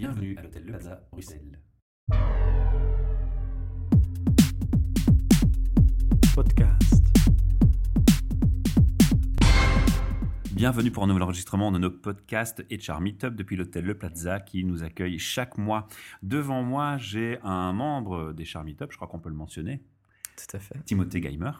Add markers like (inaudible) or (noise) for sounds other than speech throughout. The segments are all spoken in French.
Bienvenue à l'hôtel Le Plaza, Bruxelles. Podcast. Bienvenue pour un nouvel enregistrement de nos podcasts HR Meetup depuis l'hôtel Le Plaza qui nous accueille chaque mois. Devant moi, j'ai un membre des Meetup, je crois qu'on peut le mentionner, Tout à fait. Timothée Geimer.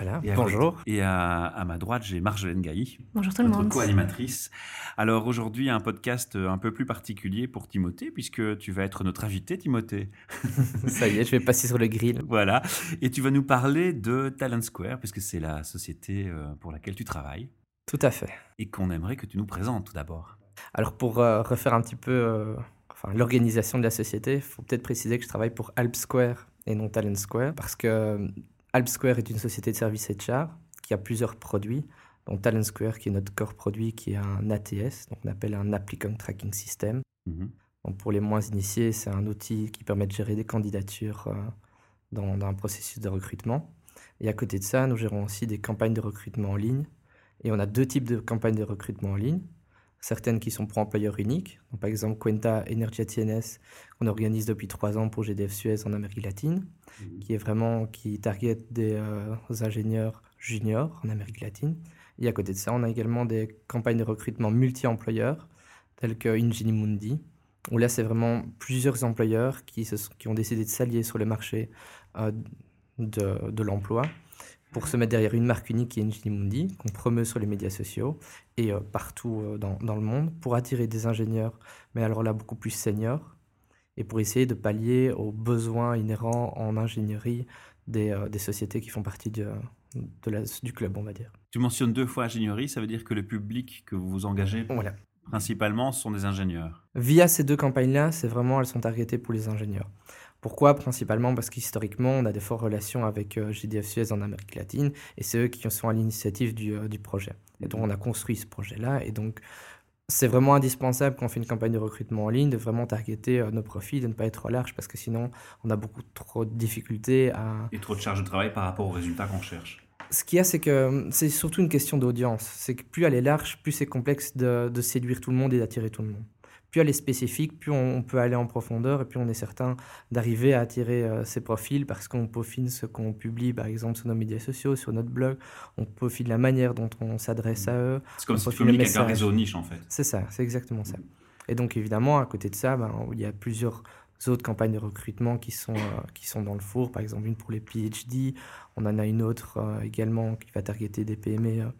Voilà. Et à Bonjour. Et à, à ma droite, j'ai Marjolaine Gailly, Bonjour tout le notre monde. co-animatrice. Alors aujourd'hui, un podcast un peu plus particulier pour Timothée, puisque tu vas être notre invité, Timothée. (laughs) Ça y est, je vais passer sur le grill. Voilà. Et tu vas nous parler de Talent Square, puisque c'est la société euh, pour laquelle tu travailles Tout à fait. et qu'on aimerait que tu nous présentes tout d'abord. Alors pour euh, refaire un petit peu euh, enfin, l'organisation de la société, il faut peut-être préciser que je travaille pour Alp Square et non Talent Square parce que euh, Alp Square est une société de services HR qui a plusieurs produits, dont Talent Square qui est notre core produit qui est un ATS, donc on appelle un Applicant Tracking System. Mhm. Donc pour les moins initiés, c'est un outil qui permet de gérer des candidatures euh, dans, dans un processus de recrutement. Et à côté de ça, nous gérons aussi des campagnes de recrutement en ligne. Et on a deux types de campagnes de recrutement en ligne. Certaines qui sont pour employeurs uniques. Donc, par exemple, Quenta Energia TNS, qu'on organise depuis trois ans pour GDF Suez en Amérique latine, qui est vraiment qui target des euh, ingénieurs juniors en Amérique latine. Et à côté de ça, on a également des campagnes de recrutement multi-employeurs, telles que Ingenimundi, où là, c'est vraiment plusieurs employeurs qui, se qui ont décidé de s'allier sur le marché euh, de, de l'emploi pour se mettre derrière une marque unique qui est Ingenimundi, qu'on promeut sur les médias sociaux et euh, partout euh, dans, dans le monde, pour attirer des ingénieurs, mais alors là, beaucoup plus seniors, et pour essayer de pallier aux besoins inhérents en ingénierie des, euh, des sociétés qui font partie de, de la- du club, on va dire. Tu mentionnes deux fois ingénierie, ça veut dire que le public que vous vous engagez Voilà. principalement sont des ingénieurs. Via ces deux campagnes-là, c'est vraiment, elles sont targetées pour les ingénieurs. Pourquoi? Principalement parce qu'historiquement, on a des fortes relations avec euh, GDF Suez en Amérique latine, et c'est eux qui sont à l'initiative du, euh, du projet. Et donc, on a construit ce projet-là, et donc, c'est vraiment indispensable quand on fait une campagne de recrutement en ligne de vraiment targeter euh, nos profils, de ne pas être trop large, parce que sinon, on a beaucoup trop de difficultés à, Et trop de charge de travail par rapport aux résultats qu'on cherche. ce qu'il y a, c'est que hum, c'est surtout une question d'audience. C'est que plus elle est large, plus c'est complexe de, de séduire tout le monde et d'attirer tout le monde. Plus elle est spécifique, plus on, on peut aller en profondeur et plus on est certain d'arriver à attirer euh, ces profils parce qu'on peaufine ce qu'on publie, par exemple, sur nos médias sociaux, sur notre blog. On peaufine la manière dont on s'adresse à eux. C'est comme On si tu communiques avec un réseau niche en fait. C'est ça, c'est exactement ça. Et donc, évidemment, à côté de ça, ben, il y a plusieurs autres campagnes de recrutement qui sont, euh, qui sont dans le four. Par exemple, une pour les PhD. On en a une autre euh, également qui va targeter des PME euh,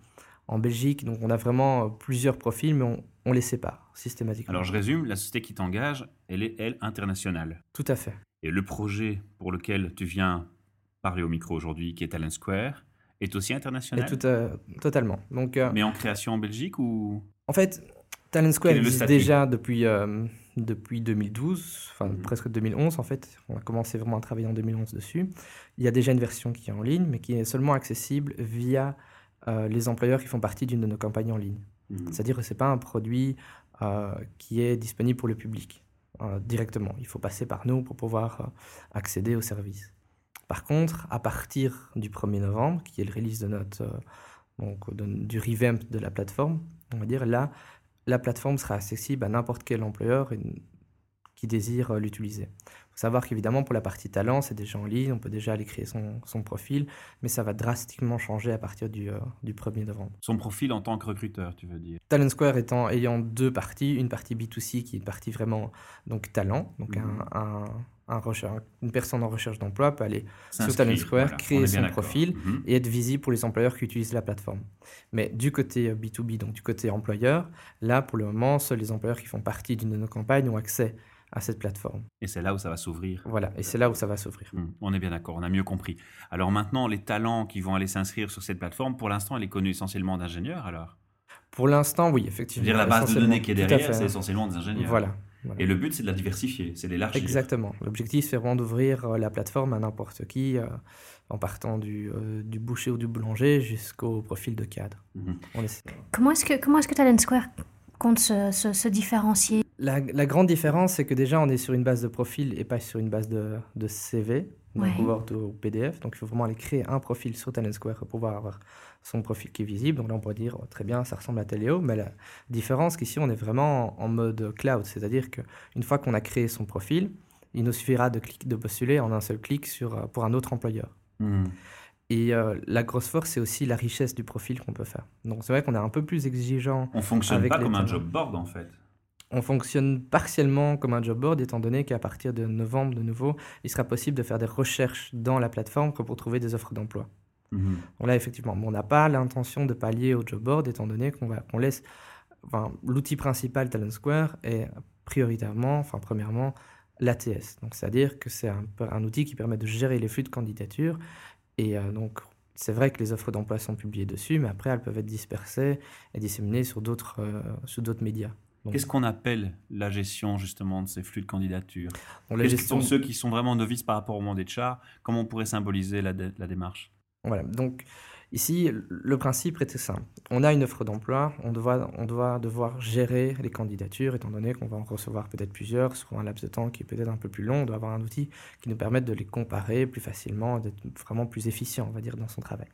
en Belgique. Donc, on a vraiment euh, plusieurs profils, mais on, on les sépare systématiquement. Alors je résume, la société qui t'engage, elle est, elle, internationale. Tout à fait. Et le projet pour lequel tu viens parler au micro aujourd'hui, qui est Talent Square, est aussi Et international. tout, euh, totalement. Donc, euh, Mais en création en Belgique ou? En fait, Talent Square existe déjà depuis, euh, depuis 2012, enfin Mhm. presque 2011 en fait. On a commencé vraiment à travailler en 2011 dessus. Il y a déjà une version qui est en ligne, mais qui est seulement accessible via euh, les employeurs qui font partie d'une de nos campagnes en ligne. Mhm. C'est-à-dire que ce n'est pas un produit euh, qui est disponible pour le public euh, directement. Il faut passer par nous pour pouvoir accéder au service. Par contre, à partir du 1er novembre, qui est le release de notre, donc, de- du revamp de la plateforme, on va dire là, la plateforme sera accessible à n'importe quel employeur qui désire l'utiliser. Savoir qu'évidemment, pour la partie talent, c'est déjà en ligne, on peut déjà aller créer son, son profil, mais ça va drastiquement changer à partir du, euh, du 1er novembre. Son profil en tant que recruteur, tu veux dire? Talent Square étant, ayant deux parties, une partie B2C qui est une partie vraiment donc talent, donc Mhm. un, un- un recherche- une personne en recherche d'emploi peut aller sur Talent Square, voilà, créer son profil Mhm. et être visible pour les employeurs qui utilisent la plateforme. Mais du côté euh, B2B, donc du côté employeur, là pour le moment, seuls les employeurs qui font partie d'une de nos campagnes ont accès à cette plateforme. Et c'est là où ça va s'ouvrir. Voilà, et c'est là où ça va s'ouvrir. Mhm. On est bien d'accord, on a mieux compris. Alors maintenant, les talents qui vont aller s'inscrire sur cette plateforme, pour l'instant, elle est connue essentiellement d'ingénieurs alors? Pour l'instant, oui, Je effectivement. veux dire, la base de données qui est derrière, c'est hein. essentiellement des ingénieurs. Voilà. voilà. Et le but, c'est de la diversifier, c'est d'élargir. Exactement. L'objectif, c'est vraiment d'ouvrir euh, la plateforme à n'importe qui, euh, en partant du, euh, du boucher ou du boulanger jusqu'au profil de cadre. Mhm. On essaie. Comment est-ce que, comment est-ce que Talent Square compte se, se- se différencier? La, la grande différence, c'est que déjà, on est sur une base de profil et pas sur une base de, de CV. donc Ouais. Word ou PDF. Donc, il faut vraiment aller créer un profil sur Talent Square pour pouvoir avoir son profil qui est visible. Donc là, on pourrait dire, oh, très bien, ça ressemble à Teléo, mais la différence qu'ici, on est vraiment en mode cloud, c'est-à-dire qu'une fois qu'on a créé son profil, il nous suffira de, cliquer- de postuler en un seul clic sur, euh, pour un autre employeur. Mhm. Et euh, la grosse force, c'est aussi la richesse du profil qu'on peut faire. Donc, c'est vrai qu'on est un peu plus exigeant On fonctionne Avec pas les comme un job board en fait. On fonctionne partiellement comme un job board, étant donné qu'à partir de novembre, de nouveau, il sera possible de faire des recherches dans la plateforme pour trouver des offres d'emploi. Mhm. Donc là, effectivement, bon, on n'a pas l'intention de pallier au job board, étant donné qu'on va, laisse. Enfin, l'outil principal Talent Square est prioritairement, enfin, premièrement, l'ATS. Donc, c'est-à-dire que c'est un, outil qui permet de gérer les flux de candidatures. Et euh, donc, c'est vrai que les offres d'emploi sont publiées dessus, mais après, elles peuvent être dispersées et disséminées sur d'autres euh, sur d'autres médias. Qu'est-ce qu'on appelle la gestion justement de ces flux de candidatures? Donc, la gestion- sont ceux qui sont vraiment novices par rapport au monde des chats Comment on pourrait symboliser la démarche? Voilà, donc ici, le principe était simple. On a une offre d'emploi, on doit, on doit devoir gérer les candidatures, étant donné qu'on va en recevoir peut-être plusieurs sur un laps de temps qui est peut-être un peu plus long. On doit avoir un outil qui nous permette de les comparer plus facilement, d'être vraiment plus efficient, on va dire, dans son travail.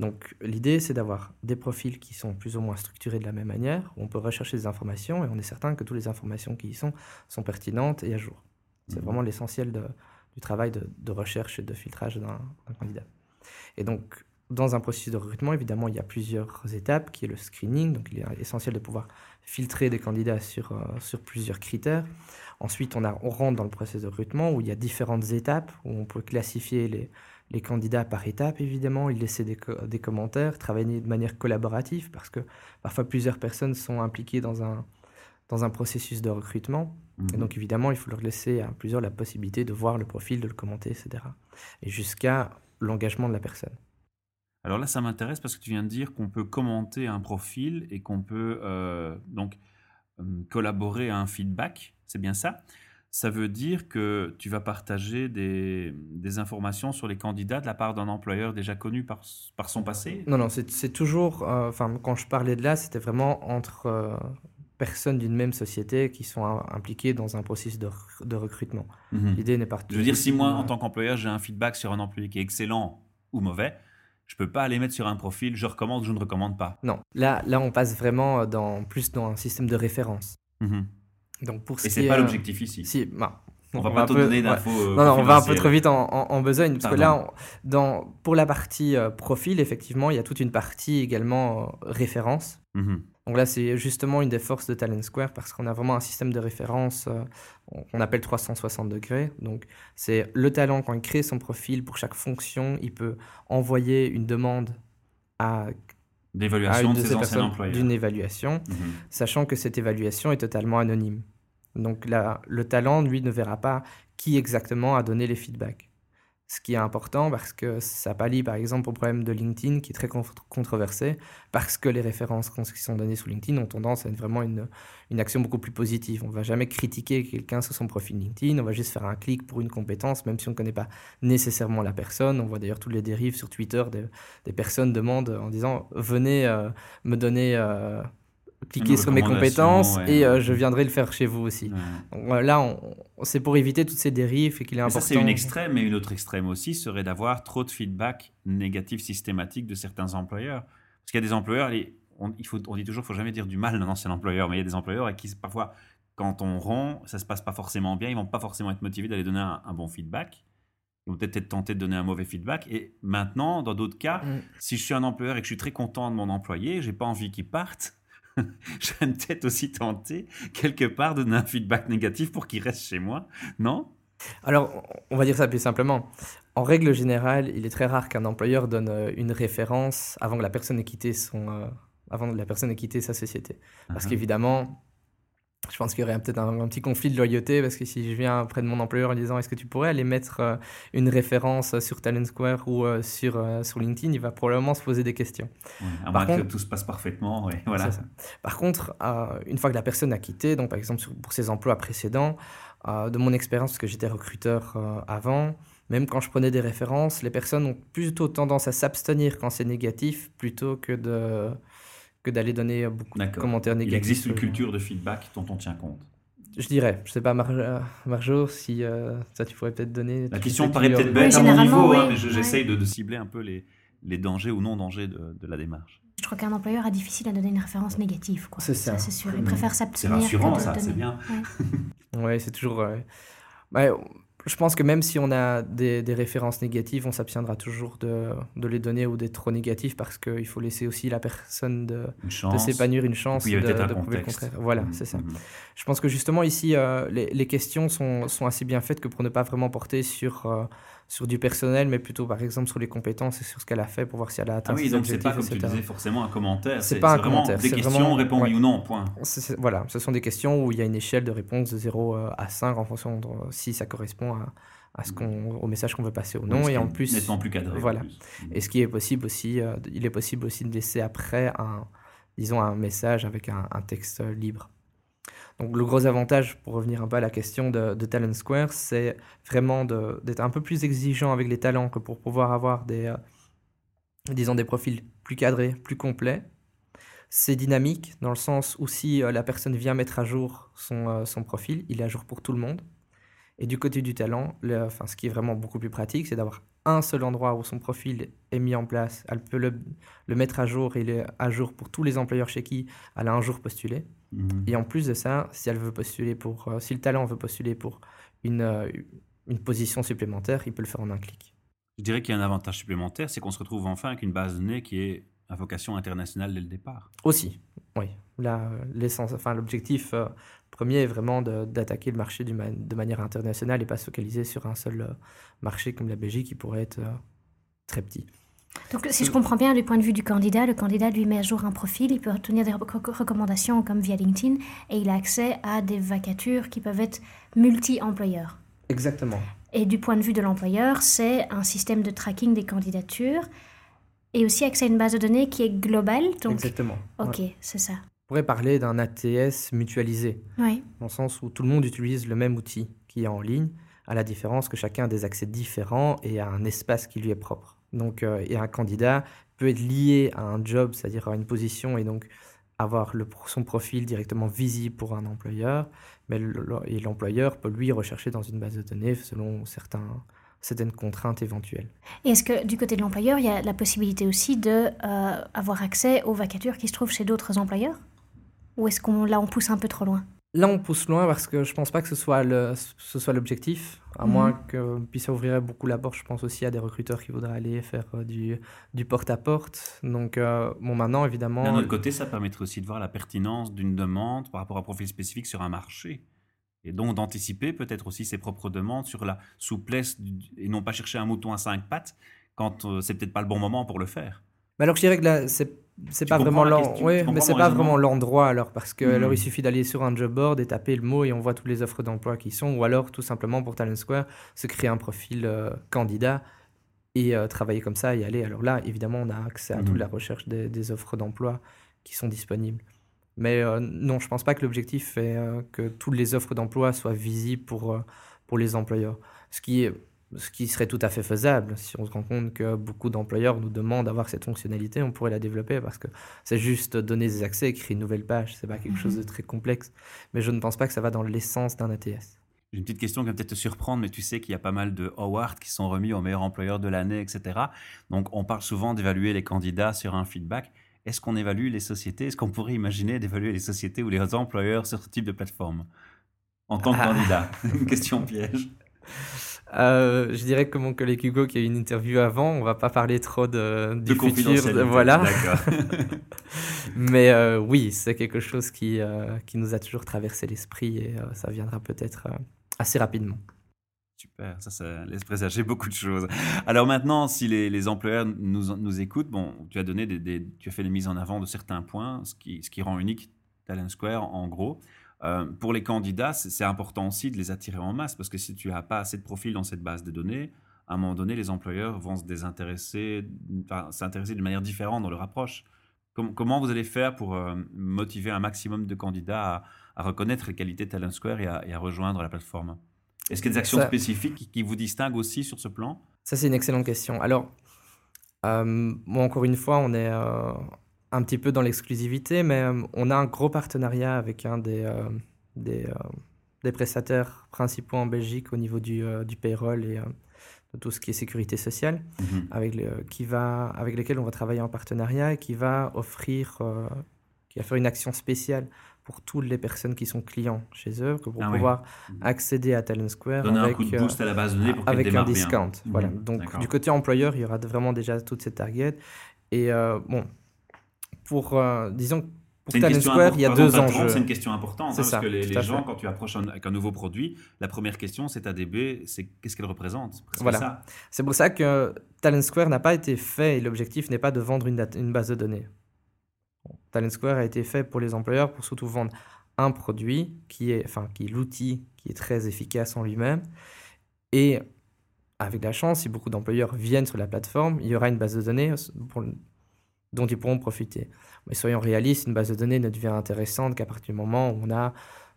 Donc l'idée, c'est d'avoir des profils qui sont plus ou moins structurés de la même manière, où on peut rechercher des informations et on est certain que toutes les informations qui y sont sont pertinentes et à jour. C'est Mhm. vraiment l'essentiel du travail de, de recherche et de filtrage d'un d'un candidat. Et donc, dans un processus de recrutement, évidemment, il y a plusieurs étapes, qui est le screening. Donc, il est essentiel de pouvoir filtrer des candidats sur, euh, sur plusieurs critères. Ensuite, on, a, on rentre dans le processus de recrutement où il y a différentes étapes, où on peut classifier les, les candidats par étapes, évidemment, y laisser des, co- des commentaires, travailler de manière collaborative, parce que parfois plusieurs personnes sont impliquées dans un, dans un processus de recrutement. Et Mhm. donc, évidemment, il faut leur laisser à plusieurs la possibilité de voir le profil, de le commenter, etc. Et jusqu'à l'engagement de la personne. Alors là, ça m'intéresse parce que tu viens de dire qu'on peut commenter un profil et qu'on peut euh, donc euh, collaborer à un feedback. C'est bien ça? Ça veut dire que tu vas partager des, des informations sur les candidats de la part d'un employeur déjà connu par, par son passé? Non, non, c'est toujours. euh, Enfin, quand je parlais de là, c'était vraiment entre euh, personnes d'une même société qui sont im- impliquées dans un processus de, rec- de recrutement. Mhm. L'idée n'est pas. Je veux dire, si moi, en euh, tant qu'employeur, j'ai un feedback sur un employé qui est excellent ou mauvais, je peux pas aller mettre sur un profil, je recommande ou je ne recommande pas. Non, là, là, on passe vraiment dans, plus dans un système de référence. Mhm. Donc, pour ce Et qui c'est est, pas euh, l'objectif ici. Si, bah, on va on pas te donner d'infos. euh, Non, non, on va un peu trop vite en, en- en besogne, parce que là, on- dans, pour la partie euh, profil, effectivement, il y a toute une partie également euh, référence. Mhm. Donc là, c'est justement une des forces de Talent Square, parce qu'on a vraiment un système de référence euh, qu'on appelle 360 degrés. Donc, c'est le talent, quand il crée son profil pour chaque fonction, il peut envoyer une demande à, D'évaluation de de ses anciens d'une évaluation Mhm. sachant que cette évaluation est totalement anonyme. Donc là, le talent, lui, ne verra pas qui exactement a donné les feedbacks. Ce qui est important parce que ça pallie par exemple au problème de LinkedIn qui est très con- controversé parce que les références qui sont données sur LinkedIn ont tendance à être vraiment une, une action beaucoup plus positive. On ne va jamais critiquer quelqu'un sur son profil LinkedIn, on va juste faire un clic pour une compétence même si on ne connaît pas nécessairement la personne. On voit d'ailleurs toutes les dérives sur Twitter des, des personnes demandent en disant venez euh, me donner... euh, cliquer Une sur mes compétences ouais. et euh, je viendrai le faire chez vous aussi. Ouais. Donc, voilà, là, c'est pour éviter toutes ces dérives et qu'il est Mais ça, important. c'est une extrême, et une autre extrême aussi serait d'avoir trop de feedback négatif systématique de certains employeurs. Parce qu'il y a des employeurs, les- on, il faut, on dit toujours, il faut jamais dire du mal d'un ancien employeur, mais il y a des employeurs avec qui, parfois, quand on rend, ça se passe pas forcément bien, ils vont pas forcément être motivés d'aller donner un, un bon feedback. Ils vont peut-être être tentés de donner un mauvais feedback. Et maintenant, dans d'autres cas, Mm. si je suis un employeur et que je suis très content de mon employé, j'ai pas envie qu'il parte, (laughs) je vais peut-être aussi tenter, quelque part, de donner un feedback négatif pour qu'il reste chez moi. Non? Alors, on va dire ça plus simplement. En règle générale, il est très rare qu'un employeur donne euh, une référence avant que la personne ait quitté, son, euh, avant que la personne ait quitté sa société. Parce Mhm. qu'évidemment, je pense qu'il y aurait peut-être un, un petit conflit de loyauté parce que si je viens près de mon employeur en disant est-ce que tu pourrais aller mettre euh, une référence sur Talent Square ou euh, sur, euh, sur LinkedIn, il va probablement se poser des questions. Ouais, à Par moins que contre- tout se passe parfaitement, ouais, voilà. Ça. Par contre, euh, une fois que la personne a quitté, donc par exemple sur- pour ses emplois précédents, euh, de mon expérience, parce que j'étais recruteur euh, avant, même quand je prenais des références, les personnes ont plutôt tendance à s'abstenir quand c'est négatif plutôt que de que d'aller donner beaucoup de commentaires négatifs. Il existe une euh, culture de feedback dont on tient compte. Je dirais, je sais pas, euh, Marjo, si euh, ça tu pourrais peut-être donner. La question paraît peut-être bête Oui, à mon niveau, hein, oui. mais je- Ouais. j'essaye de, de cibler un peu les, les dangers ou non dangers de, de la démarche. Je crois qu'un employeur a difficile à donner une référence négative. C'est ça. c'est sûr. Il Mhm. préfère C'est s'abstenir. que rassurant, de ça, donner. c'est bien. Ouais. (laughs) Ouais, c'est toujours. euh, ouais, je pense que même si on a des, des références négatives, on s'abstiendra toujours de, de les donner ou d'être trop négatifs parce qu'il faut laisser aussi la personne de, de s'épanouir une chance puis, de, prouver le contraire. Voilà, Mhm, c'est ça. mhm. Je pense que justement ici, euh, les, les questions sont, sont assez bien faites que pour ne pas vraiment porter sur, euh, sur du personnel, mais plutôt par exemple sur les compétences et sur ce qu'elle a fait pour voir si elle a atteint Ah oui, ses donc c'est pas comme tu etc. disais forcément un commentaire. C'est pas un vraiment commentaire, Des questions, vraiment- réponds oui ouais. ou non, point. Voilà, ce sont des questions où il y a une échelle de réponse de 0 à 5 en fonction de si ça correspond à, à ce qu'on, au message qu'on veut passer ou non. Donc, Et en plus, Nettement plus cadré. voilà. plus. Et ce qui est possible aussi, euh, il est possible aussi de laisser après un, disons, un message avec un, un texte euh, libre. Donc le gros avantage, pour revenir un peu à la question de, Talent Square, c'est vraiment d'être un peu plus exigeant avec les talents que pour pouvoir avoir des, euh, disons, des profils plus cadrés, plus complets. C'est dynamique dans le sens où si euh, la personne vient mettre à jour son, euh, son profil, il est à jour pour tout le monde. Et du côté du talent, le- enfin, ce qui est vraiment beaucoup plus pratique, c'est d'avoir un seul endroit où son profil est mis en place. Elle peut le, le mettre à jour il est à jour pour tous les employeurs chez qui elle a un jour postulé. Mhm. Et en plus de ça, si elle veut postuler pour, euh, si le talent veut postuler pour une, euh, une position supplémentaire, il peut le faire en un clic. Je dirais qu'il y a un avantage supplémentaire, c'est qu'on se retrouve enfin avec une base de données qui est à vocation internationale dès le départ. Aussi, oui. L'essence, enfin, l'objectif euh, premier est vraiment d'attaquer le marché du de manière internationale et pas se focaliser sur un seul marché comme la Belgique qui pourrait être très petit. Donc, si je comprends bien, du point de vue du candidat, le candidat lui met à jour un profil, il peut obtenir des reco- recommandations comme via LinkedIn et il a accès à des vacatures qui peuvent être multi-employeurs. Exactement. Et du point de vue de l'employeur, c'est un système de tracking des candidatures et aussi accès à une base de données qui est globale. Donc, Exactement. ok, Ouais. c'est ça. On pourrait parler d'un ATS mutualisé. Dans le sens où tout le monde utilise le même outil qui est en ligne, à la différence que chacun a des accès différents et a un espace qui lui est propre. Donc, euh, et un candidat peut être lié à un job, c'est-à-dire à une position, et donc avoir son profil directement visible pour un employeur, mais l'employeur peut lui rechercher dans une base de données selon certains, certaines contraintes éventuelles. Et est-ce que du côté de l'employeur, il y a la possibilité aussi de euh, accès aux vacatures qui se trouvent chez d'autres employeurs? Ou est-ce qu'on là on pousse un peu trop loin? Là, on pousse loin parce que je pense pas que ce soit le, ce soit l'objectif, à Mhm. moins que puis ça ouvrirait beaucoup la porte. Je pense aussi à des recruteurs qui voudraient aller faire euh, du du porte à porte. Donc, euh, bon, maintenant évidemment, D'un autre côté, ça permettrait aussi de voir la pertinence d'une demande par rapport à un profil spécifique sur un marché. Et donc d'anticiper peut-être aussi ses propres demandes sur la souplesse et non pas chercher un mouton à cinq pattes quand euh, c'est peut-être pas le bon moment pour le faire. Mais alors je dirais que là, c'est c'est pas vraiment la l'en- question, ouais, tu comprends mais c'est pas vraiment l'endroit alors parce que Mhm. alors il suffit d'aller sur un job board et taper le mot et on voit toutes les offres d'emploi qui sont ou alors tout simplement pour Talent Square se créer un profil euh, candidat et euh, travailler comme ça et aller. Alors là, évidemment, on a accès à Mhm. toute la recherche des, des offres d'emploi qui sont disponibles. Mais euh, non, je pense pas que l'objectif est que toutes les offres d'emploi soient visibles pour, pour les employeurs. Ce qui, est, ce qui serait tout à fait faisable. Si on se rend compte que beaucoup d'employeurs nous demandent d'avoir cette fonctionnalité, on pourrait la développer parce que c'est juste donner des accès créer une nouvelle page. C'est pas quelque chose de très complexe. Mais je ne pense pas que ça va dans l'essence d'un ATS. J'ai une petite question qui va peut-être te surprendre, mais tu sais qu'il y a pas mal de awards qui sont remis au meilleur employeur de l'année, etc. Donc on parle souvent d'évaluer les candidats sur un feedback. Est-ce qu'on évalue les sociétés? Est-ce qu'on pourrait imaginer d'évaluer les sociétés ou les employeurs sur ce type de plateforme? En tant que Ah. candidat (laughs) Une question piège. Euh, je dirais que mon collègue Hugo qui a eu une interview avant, on va pas parler trop de, du De futur, de- voilà. (laughs) Mais euh, oui, c'est quelque chose qui, euh, qui nous a toujours traversé l'esprit et ça viendra peut-être assez rapidement. Super, ça, ça laisse présager beaucoup de choses. Alors maintenant, si les, les employeurs nous, nous écoutent, bon, tu as donné des, des- tu as fait les mises en avant de certains points, ce qui, ce qui rend unique Talent Square, en gros. Euh, pour les candidats, c'est important aussi de les attirer en masse, parce que si tu n'as pas assez de profils dans cette base de données, à un moment donné, les employeurs vont se désintéresser, enfin, s'intéresser d'une manière différente dans leur approche. Com- comment vous allez faire pour euh, motiver un maximum de candidats à, à reconnaître les qualités de Talent Square et à, et à rejoindre la plateforme? Est-ce qu'il y a des actions Ça- spécifiques qui, vous distinguent aussi sur ce plan? Ça, c'est une excellente question. Alors, euh, bon, encore une fois, on est euh, un petit peu dans l'exclusivité, mais euh, on a un gros partenariat avec un des, euh, des, euh, des prestataires principaux en Belgique au niveau du, euh, du payroll et de tout ce qui est sécurité sociale, Mhm. avec, le- qui va, avec lesquels on va travailler en partenariat et qui va offrir, qui va faire une action spéciale pour toutes les personnes qui sont clients chez eux, pour Ah pouvoir Mhm. accéder à Talent Square Donner un avec, coup de boost à la base de données pour avec un bien. discount. Voilà. Mhm. Donc du côté employeur, il y aura vraiment déjà toutes ces targets. Et bon, pour euh, disons pour Talent Square, il y a deux enjeux. C'est une question importante hein, parce ça, que les, gens, quand tu approches un- avec un nouveau produit, la première question, c'est ADB, c'est qu'est-ce qu'elle représente? C'est Voilà. C'est pour ça que Talent Square n'a pas été fait et l'objectif n'est pas de vendre une, date- une base de données. Bon, Talent Square a été fait pour les employeurs pour surtout vendre un produit qui est, enfin, qui est l'outil qui est très efficace en lui-même. Et avec la chance, si beaucoup d'employeurs viennent sur la plateforme, il y aura une base de données pour- dont ils pourront profiter. Mais soyons réalistes, une base de données ne devient intéressante qu'à partir du moment où on a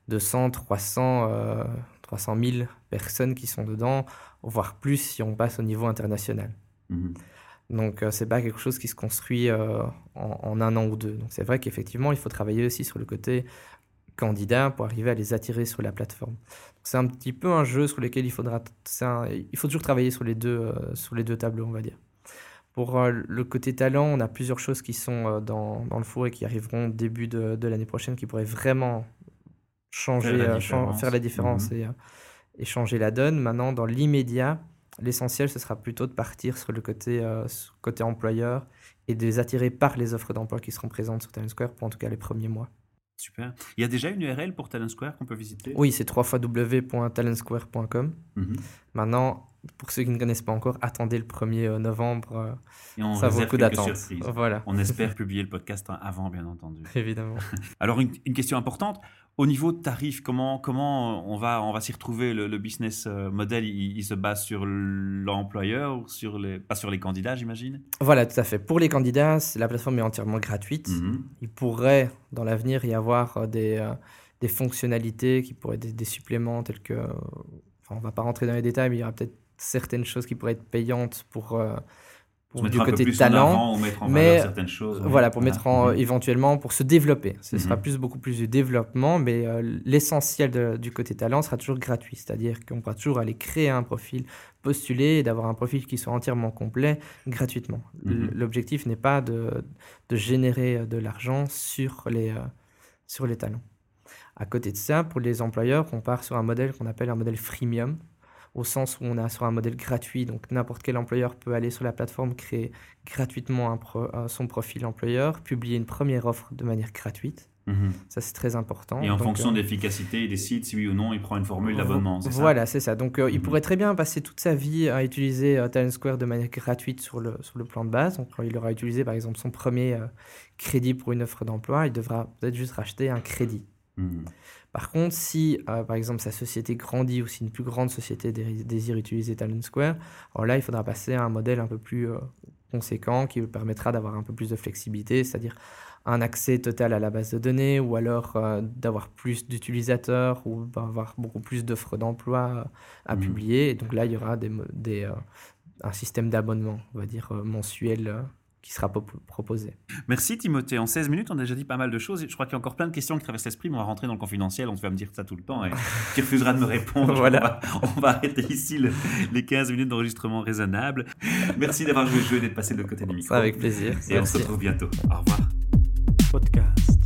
200, 300, euh, 300 000 personnes qui sont dedans, voire plus si on passe au niveau international. Mhm. Donc, euh, c'est pas quelque chose qui se construit euh, en, en un an ou deux. Donc, c'est vrai qu'effectivement, il faut travailler aussi sur le côté candidat pour arriver à les attirer sur la plateforme. C'est un petit peu un jeu sur lequel il faudra, un- il faut toujours travailler sur les deux, euh, sur les deux tableaux, on va dire. Pour euh, le côté talent, on a plusieurs choses qui sont euh, dans, dans le four et qui arriveront au début de, de l'année prochaine qui pourraient vraiment changer, Faire la euh, différence. faire la différence Mhm. et, et changer la donne. Maintenant, dans l'immédiat, l'essentiel, ce sera plutôt de partir sur le côté, euh, sur le côté employeur et de les attirer par les offres d'emploi qui seront présentes sur Talent Square pour en tout cas les premiers mois. Super. Il y a déjà une URL pour Talent Square qu'on peut visiter? Oui, c'est www.talentsquare.com. Mhm. Maintenant, pour ceux qui ne connaissent pas encore, attendez le 1er euh, novembre. euh, Et on ça vaut le coup d'attendre. Voilà, On espère (laughs) publier le podcast avant, bien entendu. évidemment. (laughs) Alors, une, une question importante. Au niveau de tarifs, comment, comment on va, on va s'y retrouver? Le, le business euh, model il, il se base sur l'employeur, ou sur les, pas sur les candidats, j'imagine? Voilà, tout à fait. Pour les candidats, la plateforme est entièrement gratuite. Mhm. Il pourrait, dans l'avenir, y avoir euh, des, euh, des fonctionnalités qui pourraient être des, des suppléments tels que. euh, Enfin, on va pas rentrer dans les détails, mais il y aura peut-être certaines choses qui pourraient être payantes pour, euh, pour du côté talent. avant ou mettre en mais, certaines choses. oui. Voilà, pour mettre en, éventuellement pour se développer. Ce sera Mhm. plus beaucoup plus du développement, mais euh, l'essentiel du côté talent sera toujours gratuit, c'est-à-dire qu'on pourra toujours aller créer un profil, postuler et d'avoir un profil qui soit entièrement complet gratuitement. Mhm. L'objectif n'est pas de, de générer euh, de l'argent sur les, euh, sur les talents. À côté de ça, pour les employeurs, on part sur un modèle qu'on appelle un modèle freemium, au sens où on a sur un modèle gratuit, donc n'importe quel employeur peut aller sur la plateforme, créer gratuitement un pro- son profil employeur, publier une première offre de manière gratuite. Mhm. Ça, c'est très important. Et en Donc, fonction euh, de l'efficacité, il décide si oui ou non il prend une formule d'abonnement. Voilà, c'est ça. Donc, euh, il Mhm. pourrait très bien passer toute sa vie à utiliser euh, Talent Square de manière gratuite sur le, sur le plan de base. Donc, quand il aura utilisé, par exemple, son premier euh, crédit pour une offre d'emploi, il devra peut-être juste racheter un crédit. Mhm. Par contre, si, euh, par exemple, sa société grandit ou si une plus grande société dé- désire utiliser Talent Square, alors là, il faudra passer à un modèle un peu plus euh, conséquent qui permettra d'avoir un peu plus de flexibilité, c'est-à-dire un accès total à la base de données ou alors euh, d'avoir plus d'utilisateurs ou d'avoir beaucoup plus d'offres d'emploi à Mhm. publier. Et donc là, il y aura des, mo- des, un système d'abonnement, on va dire, mensuel qui sera po- proposé. Merci Timothée. En 16 minutes, on a déjà dit pas mal de choses. Je crois qu'il y a encore plein de questions qui traversent l'esprit, mais on va rentrer dans le confidentiel. On va me dire ça tout le temps et (laughs) tu refuseras de me répondre. (laughs) Voilà. On, va, on va arrêter ici le- les 15 minutes d'enregistrement raisonnable. Merci d'avoir joué le jeu et d'être passé de l'autre côté du micro. Ça, avec plaisir. Et on se retrouve bientôt. Au revoir. podcast.